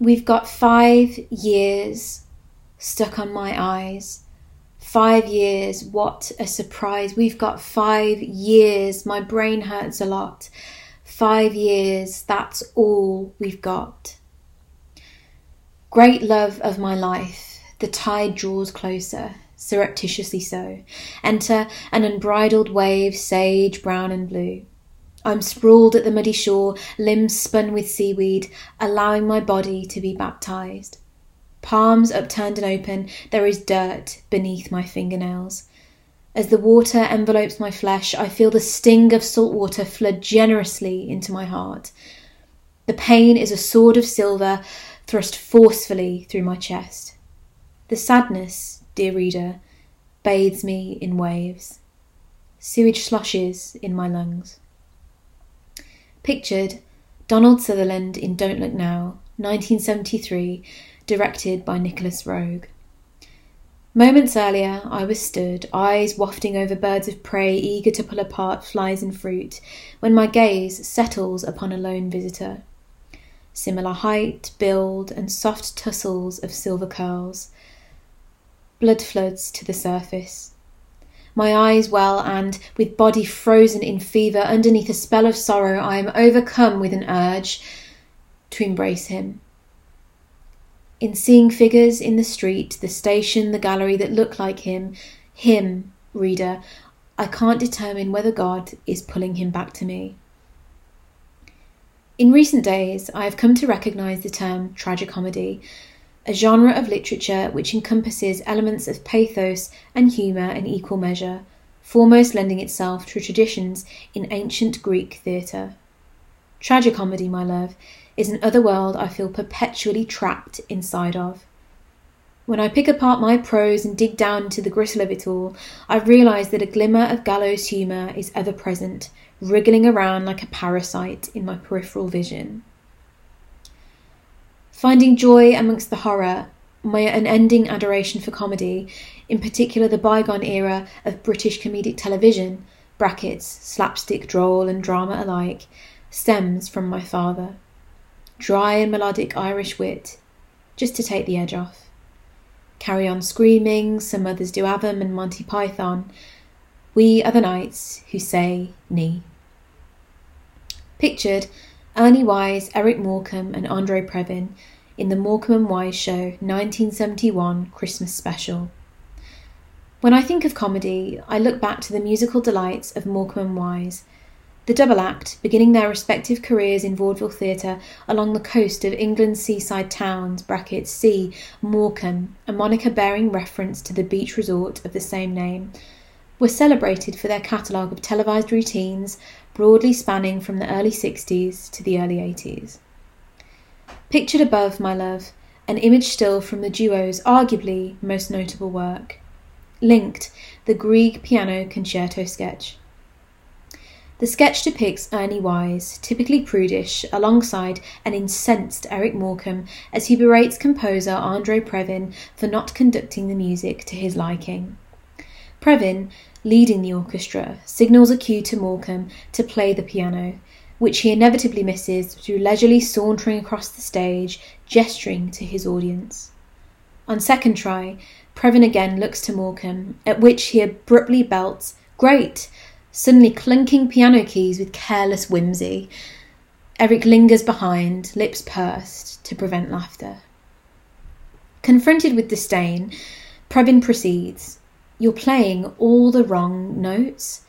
We've got five years stuck on my eyes. Five years, what a surprise. We've got five years. My brain hurts a lot. Five years, that's all we've got. Great love of my life, the tide draws closer, surreptitiously so. Enter an unbridled wave, sage, brown, and blue. I'm sprawled at the muddy shore, limbs spun with seaweed, allowing my body to be baptized. Palms upturned and open, there is dirt beneath my fingernails. As the water envelopes my flesh, I feel the sting of salt water flood generously into my heart. The pain is a sword of silver thrust forcefully through my chest. The sadness, dear reader, bathes me in waves. Sewage sloshes in my lungs. Pictured Donald Sutherland in Don't Look Now, 1973, directed by Nicolas Roeg. Moments earlier, I was stood, eyes wafting over birds of prey, eager to pull apart flies and fruit, when my gaze settles upon a lone visitor. Similar height, build, and soft tussles of silver curls. Blood floods to the surface. My eyes well, and, with body frozen in fever underneath a spell of sorrow, I am overcome with an urge to embrace him in seeing figures in the street, the station, the gallery that look like him, him, reader, I can't determine whether God is pulling him back to me. In recent days, I have come to recognise the term tragicomedy, a genre of literature which encompasses elements of pathos and humour in equal measure, foremost lending itself to traditions in ancient Greek theatre. Tragicomedy, my love, is an other world I feel perpetually trapped inside of. When I pick apart my prose and dig down into the gristle of it all, I realise that a glimmer of gallows humour is ever present, wriggling around like a parasite in my peripheral vision. Finding joy amongst the horror, my unending adoration for comedy, in particular the bygone era of British comedic television, brackets, slapstick, droll, and drama alike, stems from my father dry and melodic Irish wit, just to take the edge off. Carry on screaming, Some Mothers Do 'Ave 'Em and Monty Python. We are the knights who say Ni. Pictured Ernie Wise, Eric Morecambe, and Andre Previn in the Morecambe and Wise Show 1971 Christmas special. When I think of comedy, I look back to the musical delights of Morecambe and Wise the double act, beginning their respective careers in vaudeville theatre along the coast of England's seaside towns (see Morecambe, a moniker bearing reference to the beach resort of the same name, were celebrated for their catalogue of televised routines broadly spanning from the early 60s to the early 80s. Pictured above, my love, an image still from the duo's arguably most notable work. Linked, the Grieg piano concerto sketch. The sketch depicts Ernie Wise, typically prudish, alongside an incensed Eric Morecambe as he berates composer Andre Previn for not conducting the music to his liking. Previn, leading the orchestra, signals a cue to Morecambe to play the piano, which he inevitably misses through leisurely sauntering across the stage, gesturing to his audience. On second try, Previn again looks to Morecambe, at which he abruptly belts, Great! suddenly clinking piano keys with careless whimsy. Eric lingers behind, lips pursed, to prevent laughter. Confronted with disdain, Previn proceeds. You're playing all the wrong notes.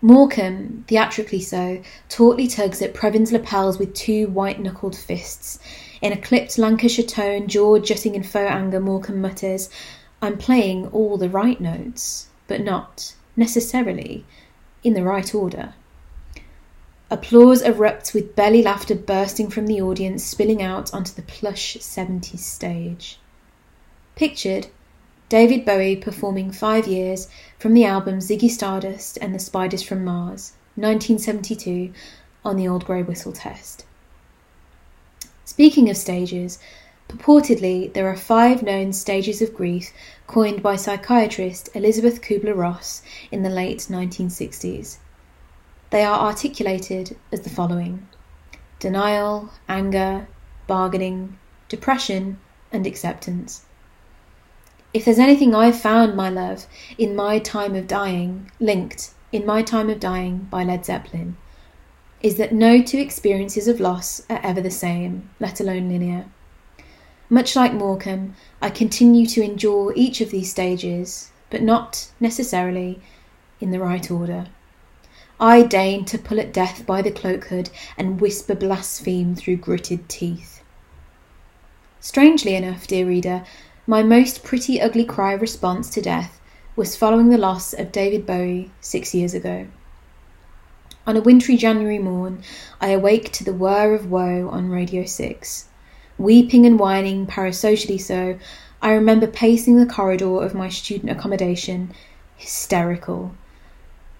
Morecambe, theatrically so, tautly tugs at Previn's lapels with two white knuckled fists. In a clipped Lancashire tone, jaw jutting in faux anger, Morecambe mutters, I'm playing all the right notes, but not necessarily in the right order. Applause erupts with belly laughter bursting from the audience, spilling out onto the plush 70s stage. Pictured David Bowie performing five years from the album Ziggy Stardust and the Spiders from Mars, 1972, on the Old Grey Whistle Test. Speaking of stages, purportedly there are five known stages of grief coined by psychiatrist Elisabeth Kübler-Ross in the late 1960s. They are articulated as the following denial, anger, bargaining, depression, and acceptance. If there's anything I've found, my love, in my time of dying, linked in my time of dying by Led Zeppelin, is that no two experiences of loss are ever the same, let alone linear. Much like Morecambe, I continue to endure each of these stages, but not necessarily in the right order. I deign to pull at death by the cloak hood and whisper blaspheme through gritted teeth. Strangely enough, dear reader, my most pretty ugly cry response to death was following the loss of David Bowie six years ago. On a wintry January morn, I awake to the whir of woe on Radio 6. Weeping and whining, parasocially so, I remember pacing the corridor of my student accommodation, hysterical.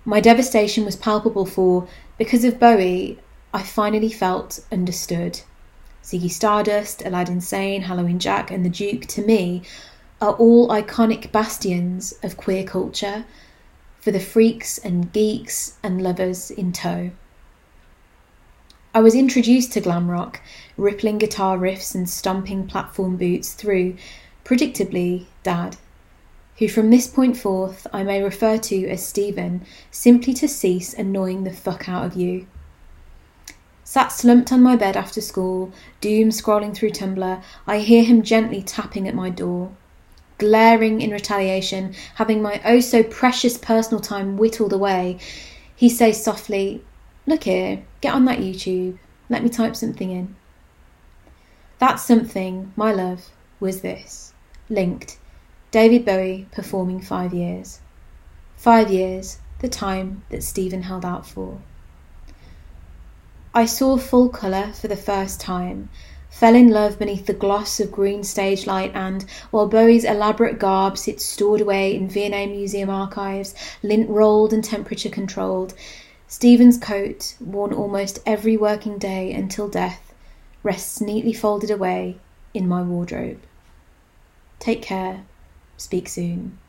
My devastation was palpable, for, because of Bowie, I finally felt understood. Ziggy Stardust, Aladdin Sane, Halloween Jack, and the Duke, to me, are all iconic bastions of queer culture for the freaks and geeks and lovers in tow. I was introduced to glam rock, rippling guitar riffs and stomping platform boots through, predictably, Dad, who from this point forth I may refer to as Stephen, simply to cease annoying the fuck out of you. Sat slumped on my bed after school, doom scrolling through Tumblr, I hear him gently tapping at my door. Glaring in retaliation, having my oh so precious personal time whittled away, he says softly, Look here, get on that YouTube. Let me type something in. That something, my love, was this linked David Bowie performing five years. Five years, the time that Stephen held out for. I saw full colour for the first time, fell in love beneath the gloss of green stage light, and while Bowie's elaborate garb sits stored away in V&A Museum archives, lint rolled and temperature controlled, Stephen's coat, worn almost every working day until death, rests neatly folded away in my wardrobe. Take care. Speak soon.